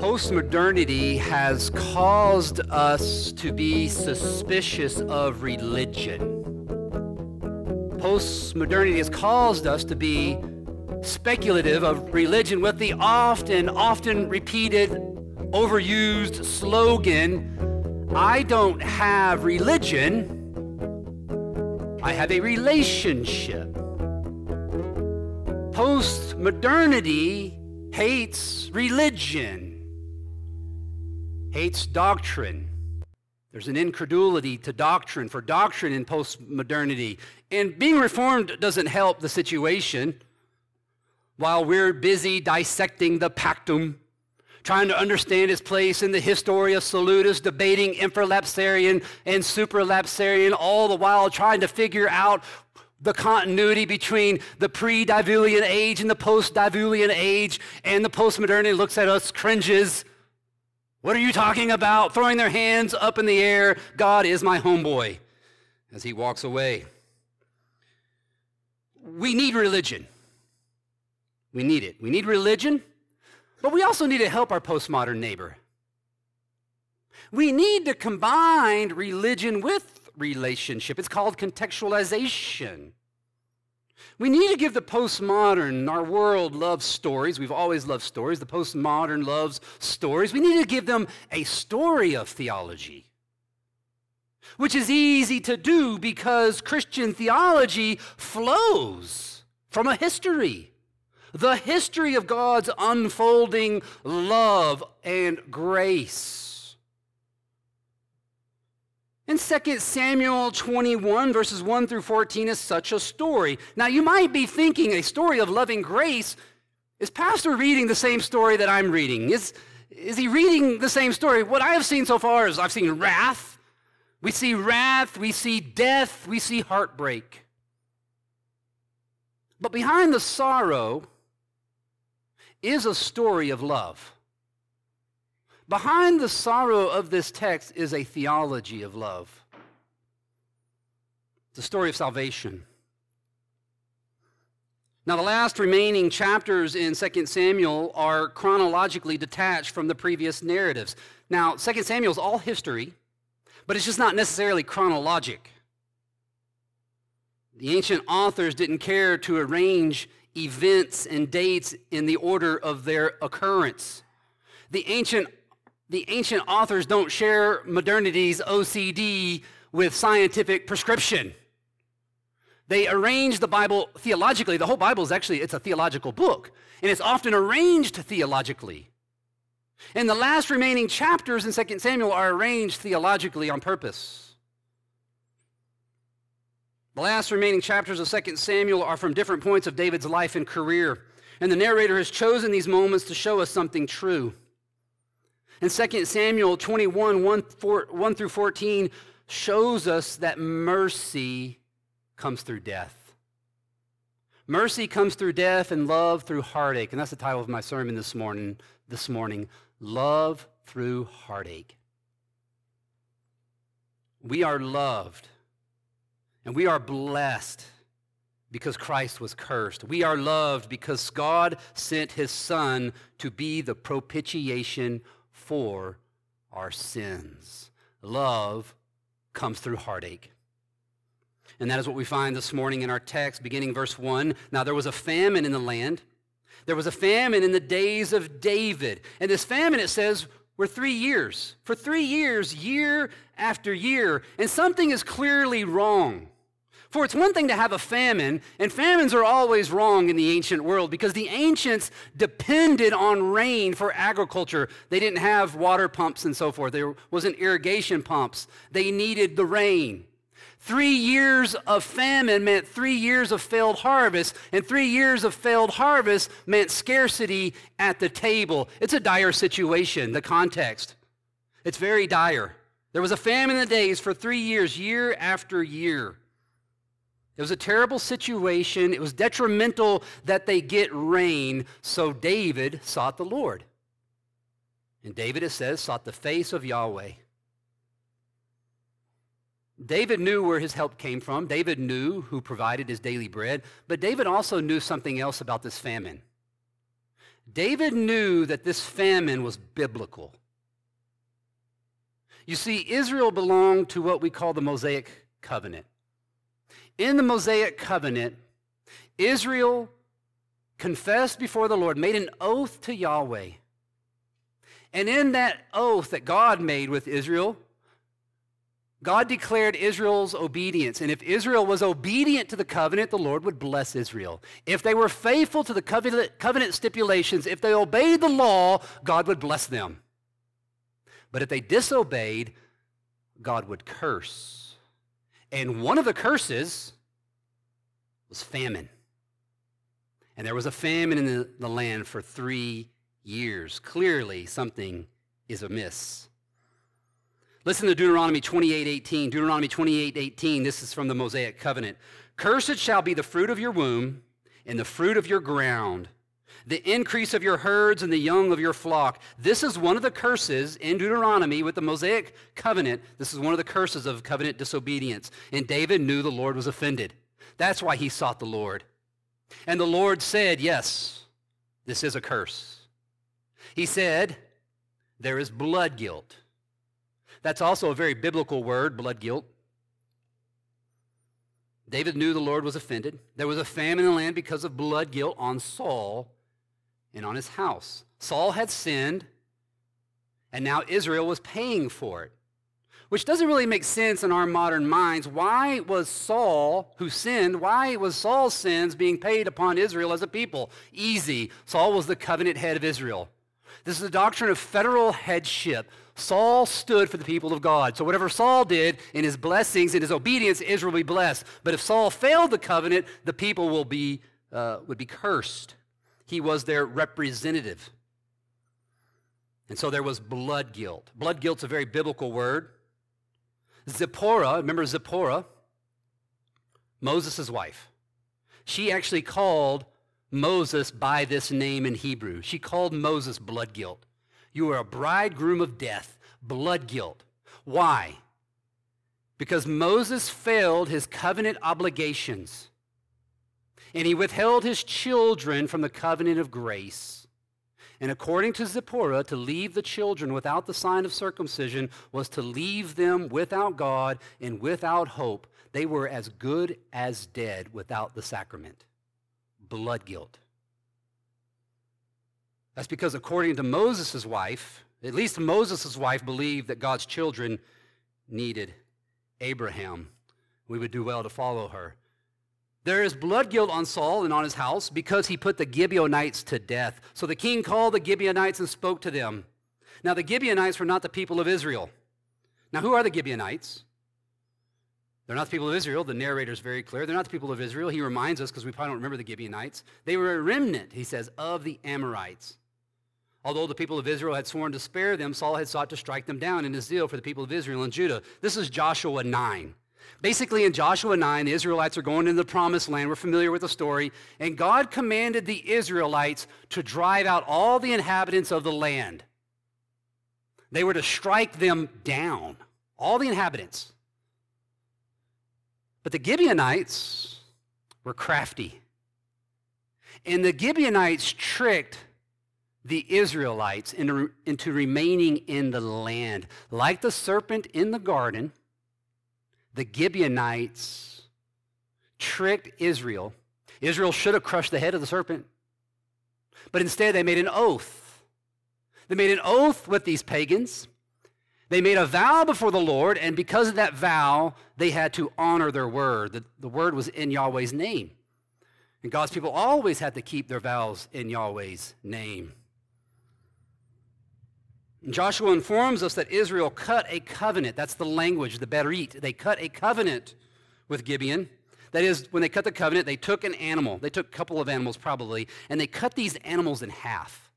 Postmodernity has caused us to be suspicious of religion. Postmodernity has caused us to be speculative of religion with the often, often repeated, overused slogan I don't have religion, I have a relationship. Postmodernity hates religion, hates doctrine. There's an incredulity to doctrine, for doctrine in postmodernity. And being reformed doesn't help the situation while we're busy dissecting the Pactum, trying to understand its place in the Historia Salutis, debating infralapsarian and supralapsarian, all the while trying to figure out the continuity between the pre-Diluvian age and the post-Diluvian age, and the postmodernity looks at us, cringes. What are you talking about? Throwing their hands up in the air. God is my homeboy as he walks away. We need religion. We need it. We need religion, but we also need to help our postmodern neighbor. We need to combine religion with relationship. It's called contextualization. We need to give the postmodern, our world loves stories. We've always loved stories. The postmodern loves stories. We need to give them a story of theology, which is easy to do because Christian theology flows from a history the history of God's unfolding love and grace. In 2 Samuel 21, verses 1 through 14, is such a story. Now, you might be thinking a story of loving grace. Is Pastor reading the same story that I'm reading? Is, is he reading the same story? What I have seen so far is I've seen wrath. We see wrath, we see death, we see heartbreak. But behind the sorrow is a story of love. Behind the sorrow of this text is a theology of love. It's a story of salvation. Now, the last remaining chapters in 2 Samuel are chronologically detached from the previous narratives. Now, 2 Samuel is all history, but it's just not necessarily chronologic. The ancient authors didn't care to arrange events and dates in the order of their occurrence. The ancient, the ancient authors don't share modernity's OCD with scientific prescription. They arrange the Bible theologically. The whole Bible is actually it's a theological book, and it's often arranged theologically. And the last remaining chapters in 2 Samuel are arranged theologically on purpose. The last remaining chapters of 2 Samuel are from different points of David's life and career. And the narrator has chosen these moments to show us something true. In 2 Samuel 21, 1, 4, 1 through 14, shows us that mercy comes through death. Mercy comes through death and love through heartache. And that's the title of my sermon this morning. This morning, love through heartache. We are loved and we are blessed because Christ was cursed. We are loved because God sent his Son to be the propitiation for our sins. Love comes through heartache. And that is what we find this morning in our text, beginning verse 1. Now, there was a famine in the land. There was a famine in the days of David. And this famine, it says, were three years. For three years, year after year. And something is clearly wrong. For it's one thing to have a famine, and famines are always wrong in the ancient world because the ancients depended on rain for agriculture. They didn't have water pumps and so forth, there wasn't irrigation pumps. They needed the rain. Three years of famine meant three years of failed harvest, and three years of failed harvest meant scarcity at the table. It's a dire situation, the context. It's very dire. There was a famine in the days for three years, year after year. It was a terrible situation. It was detrimental that they get rain. So David sought the Lord. And David, it says, sought the face of Yahweh. David knew where his help came from. David knew who provided his daily bread. But David also knew something else about this famine. David knew that this famine was biblical. You see, Israel belonged to what we call the Mosaic covenant. In the Mosaic covenant, Israel confessed before the Lord, made an oath to Yahweh. And in that oath that God made with Israel, God declared Israel's obedience. And if Israel was obedient to the covenant, the Lord would bless Israel. If they were faithful to the covenant, stipulations, if they obeyed the law, God would bless them. But if they disobeyed, God would curse. And one of the curses was famine. And there was a famine in the, the land for three years. Clearly, something is amiss. Listen to Deuteronomy 28 18. Deuteronomy 28 18. This is from the Mosaic covenant. Cursed shall be the fruit of your womb and the fruit of your ground, the increase of your herds and the young of your flock. This is one of the curses in Deuteronomy with the Mosaic covenant. This is one of the curses of covenant disobedience. And David knew the Lord was offended. That's why he sought the Lord. And the Lord said, Yes, this is a curse. He said, There is blood guilt. That's also a very biblical word, blood guilt. David knew the Lord was offended. There was a famine in the land because of blood guilt on Saul and on his house. Saul had sinned, and now Israel was paying for it, which doesn't really make sense in our modern minds. Why was Saul, who sinned, why was Saul's sins being paid upon Israel as a people? Easy. Saul was the covenant head of Israel. This is the doctrine of federal headship. Saul stood for the people of God. So whatever Saul did in his blessings, in his obedience, Israel will be blessed. But if Saul failed the covenant, the people will be, uh, would be cursed. He was their representative. And so there was blood guilt. Blood guilt's a very biblical word. Zipporah, remember Zipporah? Moses' wife. She actually called Moses by this name in Hebrew. She called Moses blood guilt. You are a bridegroom of death, blood guilt. Why? Because Moses failed his covenant obligations and he withheld his children from the covenant of grace. And according to Zipporah, to leave the children without the sign of circumcision was to leave them without God and without hope. They were as good as dead without the sacrament. Blood guilt. That's because according to Moses' wife, at least Moses' wife believed that God's children needed Abraham. We would do well to follow her. There is blood guilt on Saul and on his house because he put the Gibeonites to death. So the king called the Gibeonites and spoke to them. Now, the Gibeonites were not the people of Israel. Now, who are the Gibeonites? They're not the people of Israel. The narrator is very clear. They're not the people of Israel. He reminds us because we probably don't remember the Gibeonites. They were a remnant, he says, of the Amorites. Although the people of Israel had sworn to spare them, Saul had sought to strike them down in his zeal for the people of Israel and Judah. This is Joshua 9. Basically, in Joshua 9, the Israelites are going into the promised land. We're familiar with the story. And God commanded the Israelites to drive out all the inhabitants of the land. They were to strike them down, all the inhabitants. But the Gibeonites were crafty. And the Gibeonites tricked the Israelites into, remaining in the land. Like the serpent in the garden, the Gibeonites tricked Israel. Israel should have crushed the head of the serpent, but instead they made an oath. They made an oath with these pagans. They made a vow before the Lord, and because of that vow, they had to honor their word. The, the word was in Yahweh's name. And God's people always had to keep their vows in Yahweh's name. Joshua informs us that Israel cut a covenant. That's the language, the Berit. They cut a covenant with Gibeon. That is, when they cut the covenant, they took an animal. They took a couple of animals probably, and they cut these animals in half.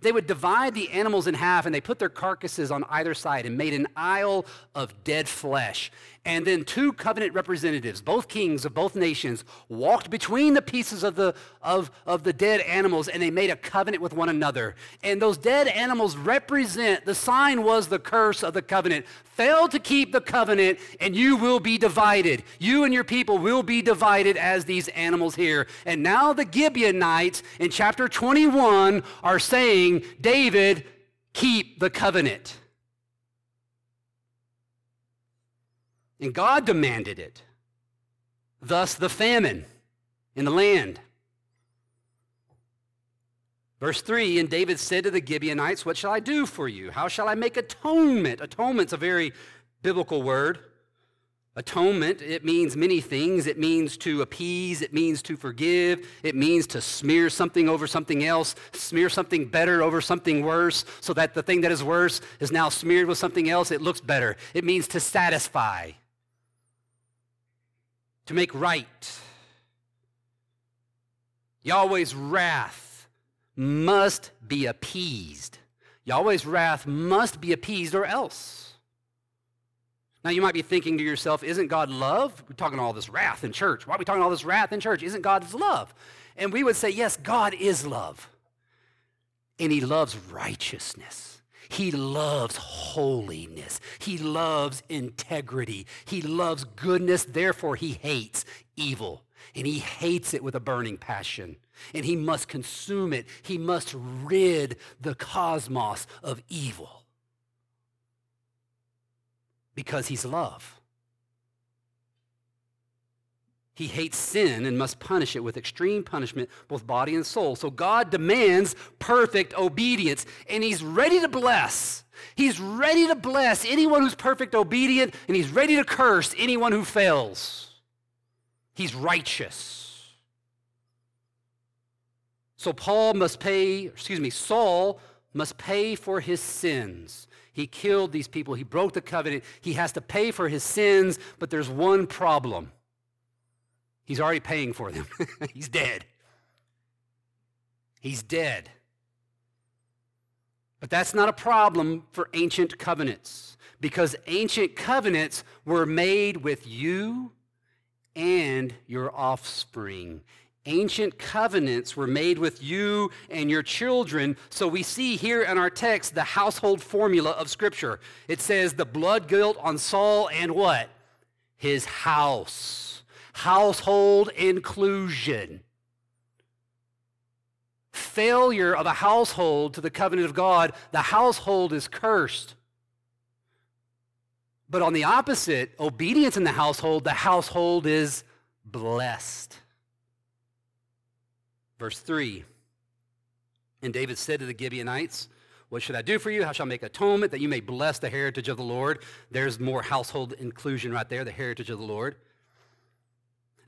They would divide the animals in half and they put their carcasses on either side and made an aisle of dead flesh. And then two covenant representatives, both kings of both nations, walked between the pieces of the, of, of the dead animals and they made a covenant with one another. And those dead animals represent, the sign was the curse of the covenant. Fail to keep the covenant and you will be divided. You and your people will be divided as these animals here. And now the Gibeonites in chapter 21 are saying, David, keep the covenant. And God demanded it. Thus, the famine in the land. Verse 3 And David said to the Gibeonites, What shall I do for you? How shall I make atonement? Atonement's a very biblical word. Atonement, it means many things. It means to appease, it means to forgive, it means to smear something over something else, smear something better over something worse, so that the thing that is worse is now smeared with something else. It looks better. It means to satisfy to make right. Yahweh's wrath must be appeased. Yahweh's wrath must be appeased or else. Now you might be thinking to yourself, isn't God love? We're talking all this wrath in church. Why are we talking all this wrath in church? Isn't God's love? And we would say, yes, God is love. And he loves righteousness. He loves holiness. He loves integrity. He loves goodness. Therefore, he hates evil. And he hates it with a burning passion. And he must consume it. He must rid the cosmos of evil. Because he's love. He hates sin and must punish it with extreme punishment, both body and soul. So God demands perfect obedience, and He's ready to bless. He's ready to bless anyone who's perfect obedient, and He's ready to curse anyone who fails. He's righteous. So Paul must pay, excuse me, Saul must pay for his sins. He killed these people. He broke the covenant. He has to pay for his sins, but there's one problem. He's already paying for them. He's dead. He's dead. But that's not a problem for ancient covenants because ancient covenants were made with you and your offspring. Ancient covenants were made with you and your children. So we see here in our text the household formula of Scripture. It says the blood guilt on Saul and what? His house household inclusion. Failure of a household to the covenant of God, the household is cursed. But on the opposite, obedience in the household, the household is blessed. Verse 3 And David said to the Gibeonites, What should I do for you? How shall I make atonement that you may bless the heritage of the Lord? There's more household inclusion right there, the heritage of the Lord.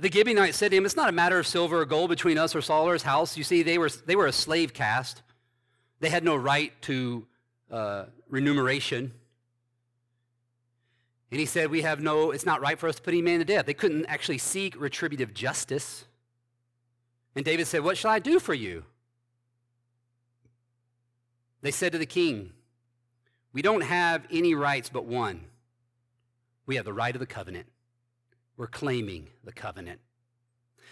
The Gibeonites said to him, It's not a matter of silver or gold between us or Saul or his house. You see, they were, they were a slave caste. They had no right to uh, remuneration. And he said, We have no, it's not right for us to put any man to death. They couldn't actually seek retributive justice. And David said, What shall I do for you? They said to the king, We don't have any rights but one. We have the right of the covenant were claiming the covenant.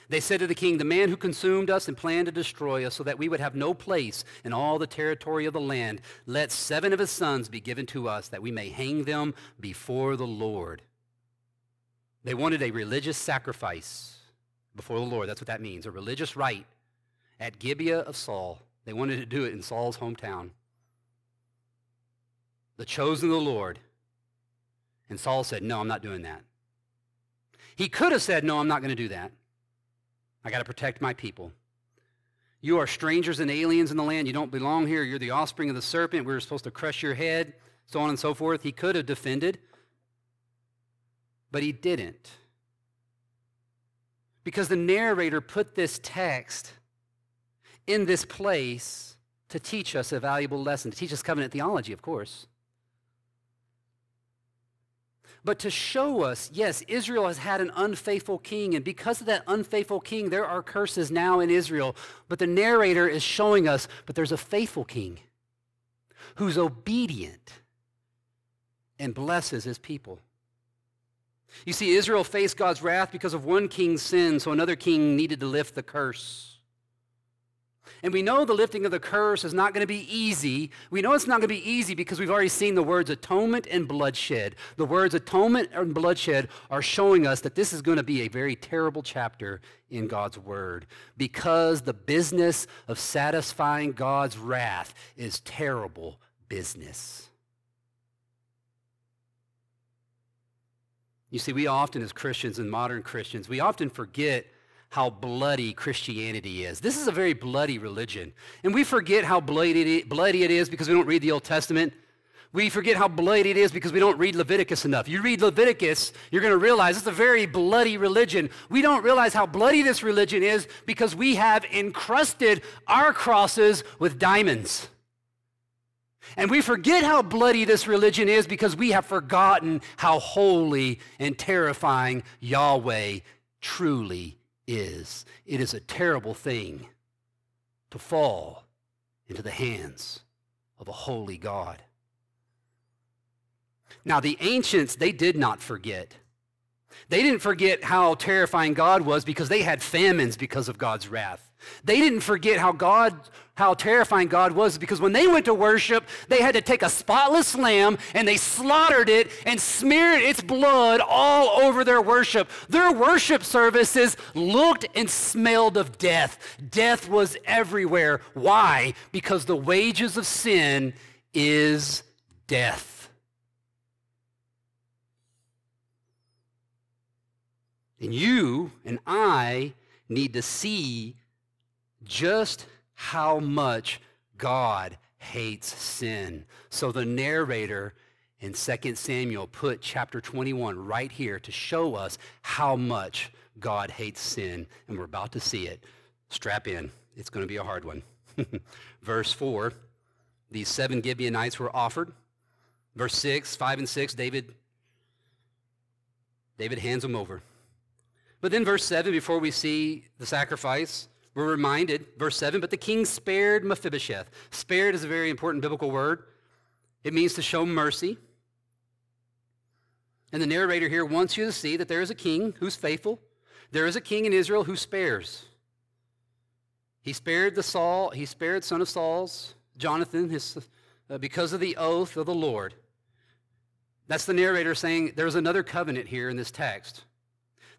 They said to the king, The man who consumed us and planned to destroy us so that we would have no place in all the territory of the land, let seven of his sons be given to us that we may hang them before the Lord. They wanted a religious sacrifice before the Lord. That's what that means, a religious rite at Gibeah of Saul. They wanted to do it in Saul's hometown. The chosen of the Lord. And Saul said, No, I'm not doing that. He could have said, No, I'm not going to do that. I got to protect my people. You are strangers and aliens in the land. You don't belong here. You're the offspring of the serpent. We are supposed to crush your head, so on and so forth. He could have defended, but he didn't. Because the narrator put this text in this place to teach us a valuable lesson, to teach us covenant theology, of course but to show us, yes, Israel has had an unfaithful king, and because of that unfaithful king, there are curses now in Israel. But the narrator is showing us, but there's a faithful king who's obedient and blesses his people. You see, Israel faced God's wrath because of one king's sin, so another king needed to lift the curse. And we know the lifting of the curse is not going to be easy. We know it's not going to be easy because we've already seen the words atonement and bloodshed. The words atonement and bloodshed are showing us that this is going to be a very terrible chapter in God's word because the business of satisfying God's wrath is terrible business. You see, we often, as Christians and modern Christians, we often forget how bloody Christianity is. This is a very bloody religion. And we forget how bloody it is because we don't read the Old Testament. We forget how bloody it is because we don't read Leviticus enough. You read Leviticus, you're going to realize it's a very bloody religion. We don't realize how bloody this religion is because we have encrusted our crosses with diamonds. And we forget how bloody this religion is because we have forgotten how holy and terrifying Yahweh truly is. It is a terrible thing to fall into the hands of a holy God. Now, the ancients, they did not forget. They didn't forget how terrifying God was because they had famines because of God's wrath. They didn't forget how God how terrifying God was because when they went to worship, they had to take a spotless lamb and they slaughtered it and smeared its blood all over their worship. Their worship services looked and smelled of death. Death was everywhere. Why? Because the wages of sin is death. And you and I need to see just how much God hates sin. So the narrator in 2 Samuel put chapter 21 right here to show us how much God hates sin. And we're about to see it. Strap in. It's going to be a hard one. Verse 4, these seven Gibeonites were offered. Verse 6, 5 and 6, David, David hands them over. But then verse 7, before we see the sacrifice, we're reminded, verse 7, but the king spared Mephibosheth. Spared is a very important biblical word. It means to show mercy. And the narrator here wants you to see that there is a king who's faithful. There is a king in Israel who spares. He spared the Saul, he spared son of Saul's, Jonathan, his, uh, because of the oath of the Lord. That's the narrator saying there's another covenant here in this text.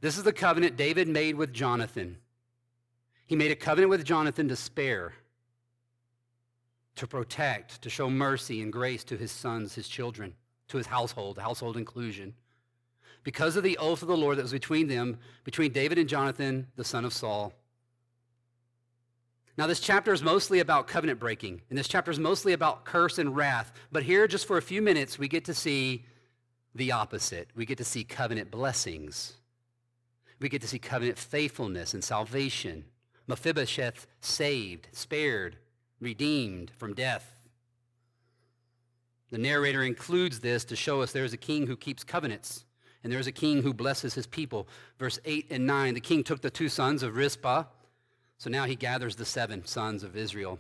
This is the covenant David made with Jonathan. He made a covenant with Jonathan to spare, to protect, to show mercy and grace to his sons, his children, to his household, household inclusion. Because of the oath of the Lord that was between them, between David and Jonathan, the son of Saul. Now, this chapter is mostly about covenant breaking, and this chapter is mostly about curse and wrath. But here, just for a few minutes, we get to see the opposite. We get to see covenant blessings. We get to see covenant faithfulness and salvation. Mephibosheth saved, spared, redeemed from death. The narrator includes this to show us there is a king who keeps covenants, and there is a king who blesses his people. Verse 8 and 9 the king took the two sons of Rizpah, so now he gathers the seven sons of Israel.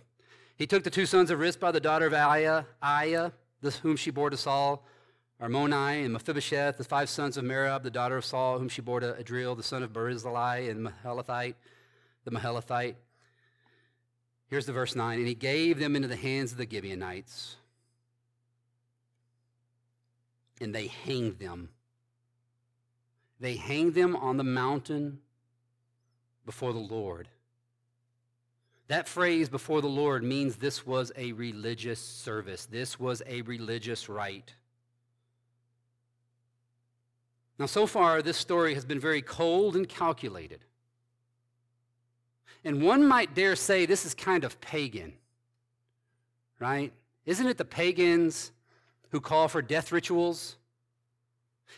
He took the two sons of Rizpah, the daughter of Aiah, Aiah whom she bore to Saul, Armoni, and Mephibosheth, the five sons of Merab, the daughter of Saul, whom she bore to Adriel, the son of Barzillai, and Mahalathite the Mahalathite. Here's the verse 9. And he gave them into the hands of the Gibeonites, and they hanged them. They hanged them on the mountain before the Lord. That phrase, before the Lord, means this was a religious service. This was a religious rite. Now, so far, this story has been very cold and calculated. And one might dare say this is kind of pagan, right? Isn't it the pagans who call for death rituals?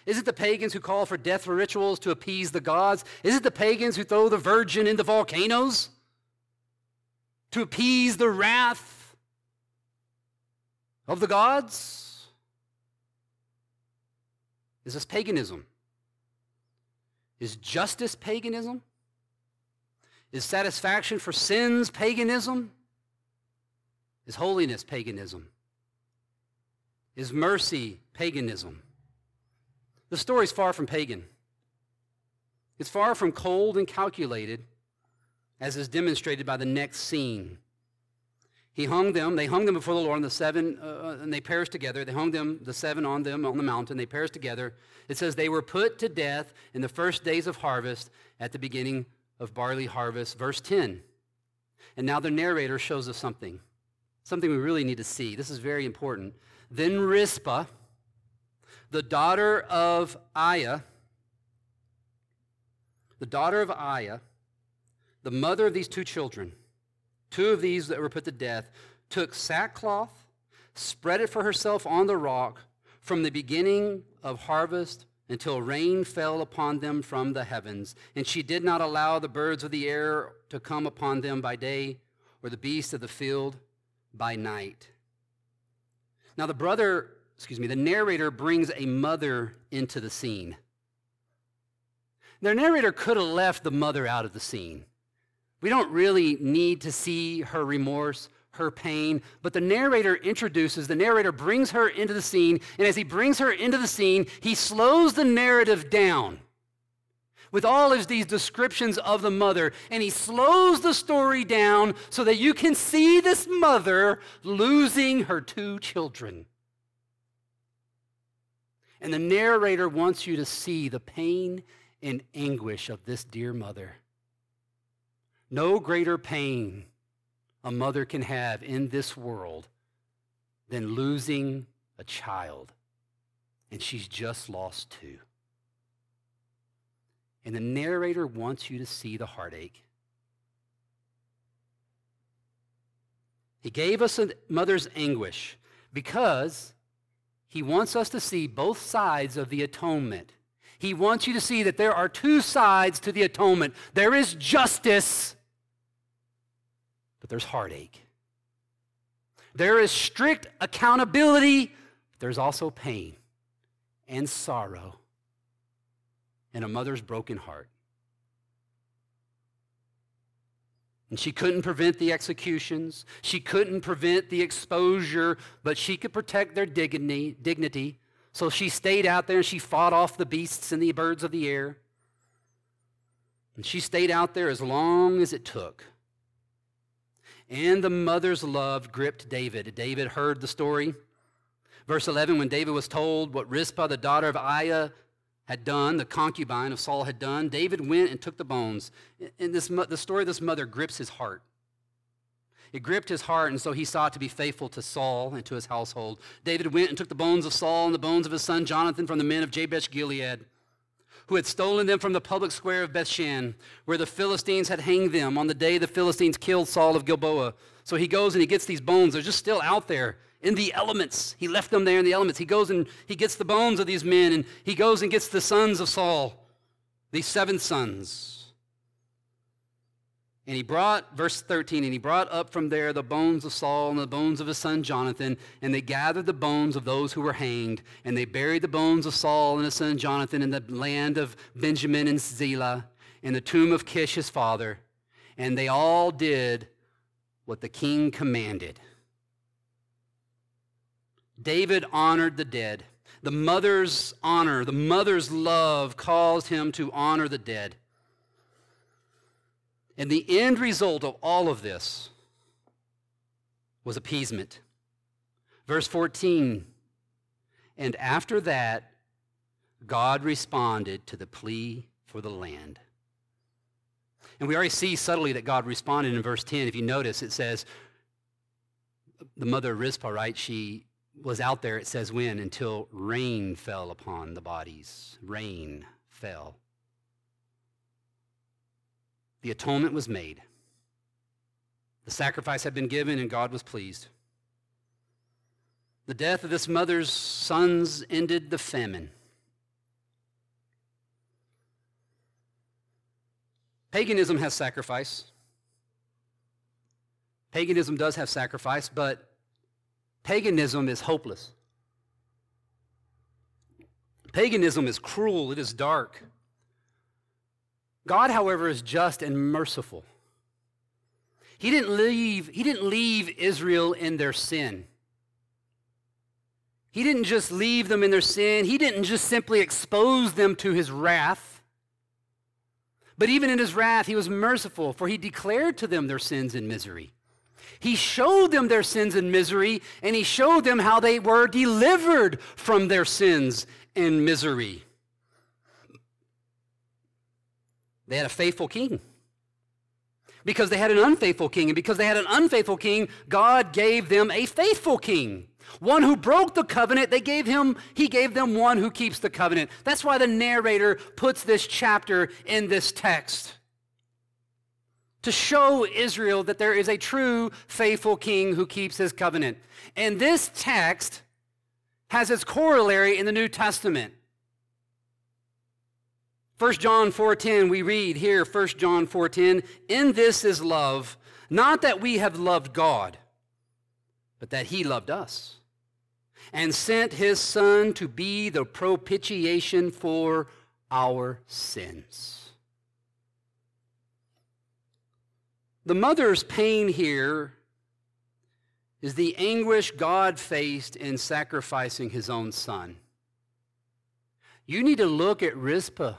Is it the pagans who call for death rituals to appease the gods? Is it the pagans who throw the virgin into volcanoes to appease the wrath of the gods? Is this paganism? Is justice paganism? Is satisfaction for sins paganism? Is holiness paganism? Is mercy paganism? The story's far from pagan. It's far from cold and calculated, as is demonstrated by the next scene. He hung them, they hung them before the Lord, and the seven, uh, uh, and they perished together. They hung them, the seven on them on the mountain. They perished together. It says they were put to death in the first days of harvest at the beginning of barley harvest. Verse 10. And now the narrator shows us something, something we really need to see. This is very important. Then Rizpah, the daughter of Aiah, the daughter of Aiah, the mother of these two children, two of these that were put to death, took sackcloth, spread it for herself on the rock from the beginning of harvest until rain fell upon them from the heavens. And she did not allow the birds of the air to come upon them by day, or the beasts of the field by night. Now, the brother, excuse me, the narrator brings a mother into the scene. The narrator could have left the mother out of the scene. We don't really need to see her remorse, her pain, but the narrator introduces, the narrator brings her into the scene, and as he brings her into the scene, he slows the narrative down with all of these descriptions of the mother, and he slows the story down so that you can see this mother losing her two children. And the narrator wants you to see the pain and anguish of this dear mother. No greater pain a mother can have in this world than losing a child. And she's just lost two. And the narrator wants you to see the heartache. He gave us a mother's anguish because he wants us to see both sides of the atonement. He wants you to see that there are two sides to the atonement. There is justice, but there's heartache. There is strict accountability, there's also pain and sorrow and a mother's broken heart. And she couldn't prevent the executions. She couldn't prevent the exposure, but she could protect their dignity. dignity. So she stayed out there and she fought off the beasts and the birds of the air. And she stayed out there as long as it took. And the mother's love gripped David. David heard the story. Verse 11, when David was told what Rizpah, the daughter of Aiah, had done, the concubine of Saul had done, David went and took the bones. And this, the story of this mother grips his heart. It gripped his heart, and so he sought to be faithful to Saul and to his household. David went and took the bones of Saul and the bones of his son Jonathan from the men of Jabesh Gilead, who had stolen them from the public square of Bethshan, where the Philistines had hanged them on the day the Philistines killed Saul of Gilboa. So he goes and he gets these bones. They're just still out there in the elements. He left them there in the elements. He goes and he gets the bones of these men, and he goes and gets the sons of Saul, these seven sons. And he brought, verse 13, and he brought up from there the bones of Saul and the bones of his son Jonathan, and they gathered the bones of those who were hanged, and they buried the bones of Saul and his son Jonathan in the land of Benjamin and Zelah, in the tomb of Kish his father. And they all did what the king commanded. David honored the dead. The mother's honor, the mother's love caused him to honor the dead. And the end result of all of this was appeasement. Verse 14 And after that, God responded to the plea for the land. And we already see subtly that God responded in verse 10. If you notice, it says, the mother of Rizpah, right? She was out there, it says when, until rain fell upon the bodies. Rain fell. The atonement was made. The sacrifice had been given, and God was pleased. The death of this mother's sons ended the famine. Paganism has sacrifice. Paganism does have sacrifice, but paganism is hopeless. Paganism is cruel, it is dark. God, however, is just and merciful. He didn't leave, he didn't leave Israel in their sin. He didn't just leave them in their sin, He didn't just simply expose them to His wrath. But even in His wrath, He was merciful, for He declared to them their sins and misery. He showed them their sins and misery, and He showed them how they were delivered from their sins and misery. They had a faithful king because they had an unfaithful king. And because they had an unfaithful king, God gave them a faithful king. One who broke the covenant, they gave him, he gave them one who keeps the covenant. That's why the narrator puts this chapter in this text. To show Israel that there is a true faithful king who keeps his covenant. And this text has its corollary in the New Testament. 1 John 4:10 we read here 1 John 4:10 in this is love not that we have loved God but that he loved us and sent his son to be the propitiation for our sins. The mother's pain here is the anguish God faced in sacrificing his own son. You need to look at Rizpah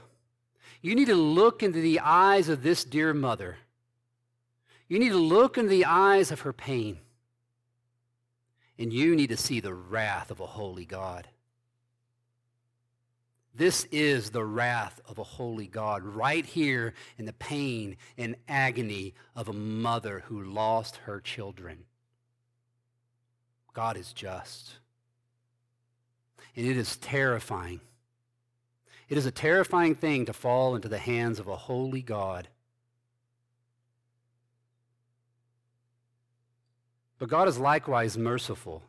you need to look into the eyes of this dear mother. You need to look into the eyes of her pain. And you need to see the wrath of a holy God. This is the wrath of a holy God right here in the pain and agony of a mother who lost her children. God is just. And it is terrifying it is a terrifying thing to fall into the hands of a holy God. But God is likewise merciful.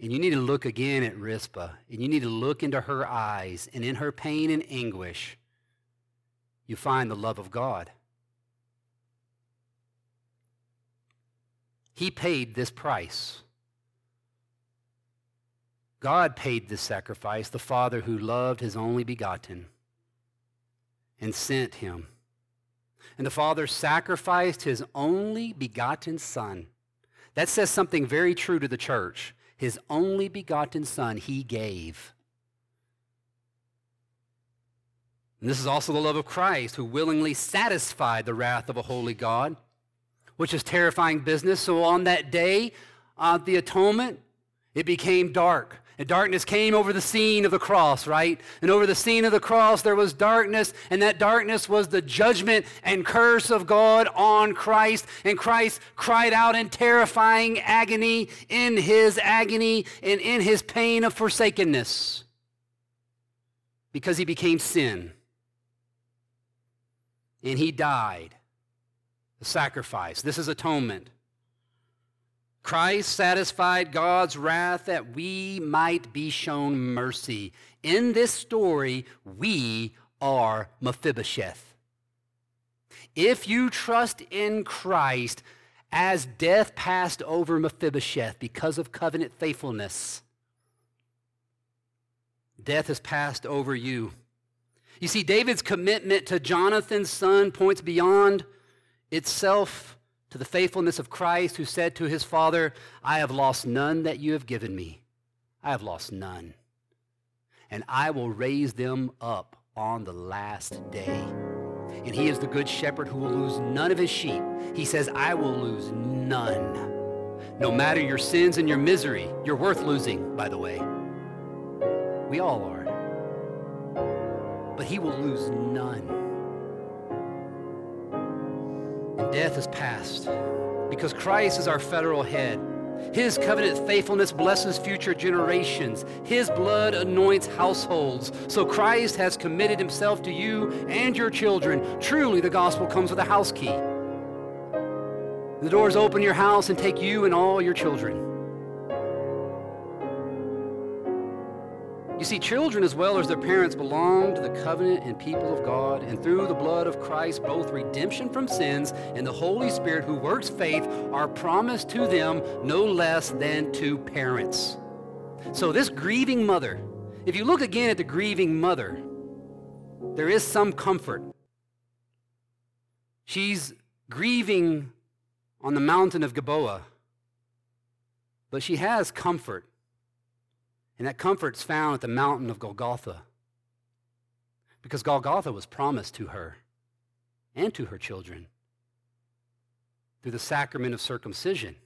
And you need to look again at Rizpah, and you need to look into her eyes, and in her pain and anguish, you find the love of God. He paid this price. God paid this sacrifice, the Father who loved his only begotten and sent him. And the Father sacrificed his only begotten Son. That says something very true to the church. His only begotten Son he gave. And this is also the love of Christ, who willingly satisfied the wrath of a holy God, which is terrifying business. So on that day of the atonement, it became dark. And darkness came over the scene of the cross, right? And over the scene of the cross, there was darkness, and that darkness was the judgment and curse of God on Christ. And Christ cried out in terrifying agony, in his agony, and in his pain of forsakenness, because he became sin. And he died, the sacrifice. This is atonement. Christ satisfied God's wrath that we might be shown mercy. In this story, we are Mephibosheth. If you trust in Christ, as death passed over Mephibosheth because of covenant faithfulness, death has passed over you. You see, David's commitment to Jonathan's son points beyond itself to the faithfulness of Christ, who said to his Father, I have lost none that you have given me. I have lost none. And I will raise them up on the last day. And he is the good shepherd who will lose none of his sheep. He says, I will lose none. No matter your sins and your misery, you're worth losing, by the way. We all are. But he will lose none. Death is past because Christ is our federal head. His covenant faithfulness blesses future generations. His blood anoints households. So Christ has committed himself to you and your children. Truly, the gospel comes with a house key. The doors open your house and take you and all your children. You see, children as well as their parents belong to the covenant and people of God, and through the blood of Christ, both redemption from sins and the Holy Spirit who works faith are promised to them no less than to parents. So, this grieving mother, if you look again at the grieving mother, there is some comfort. She's grieving on the mountain of Gilboa, but she has comfort And that comfort's found at the mountain of Golgotha. Because Golgotha was promised to her and to her children through the sacrament of circumcision.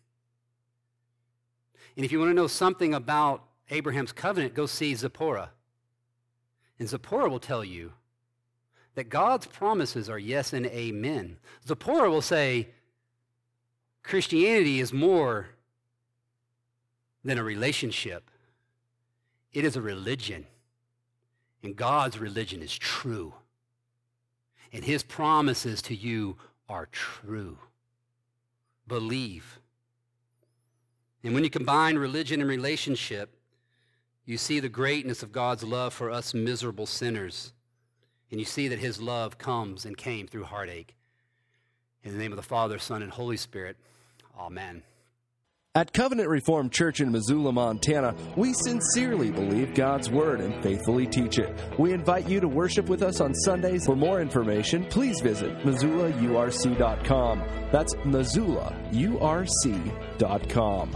And if you want to know something about Abraham's covenant, go see Zipporah. And Zipporah will tell you that God's promises are yes and amen. Zipporah will say Christianity is more than a relationship, it is a religion. And God's religion is true. And his promises to you are true. Believe. And when you combine religion and relationship, you see the greatness of God's love for us miserable sinners. And you see that his love comes and came through heartache. In the name of the Father, Son, and Holy Spirit, amen. At Covenant Reformed Church in Missoula, Montana, we sincerely believe God's Word and faithfully teach it. We invite you to worship with us on Sundays. For more information, please visit MissoulaURC.com. That's MissoulaURC.com.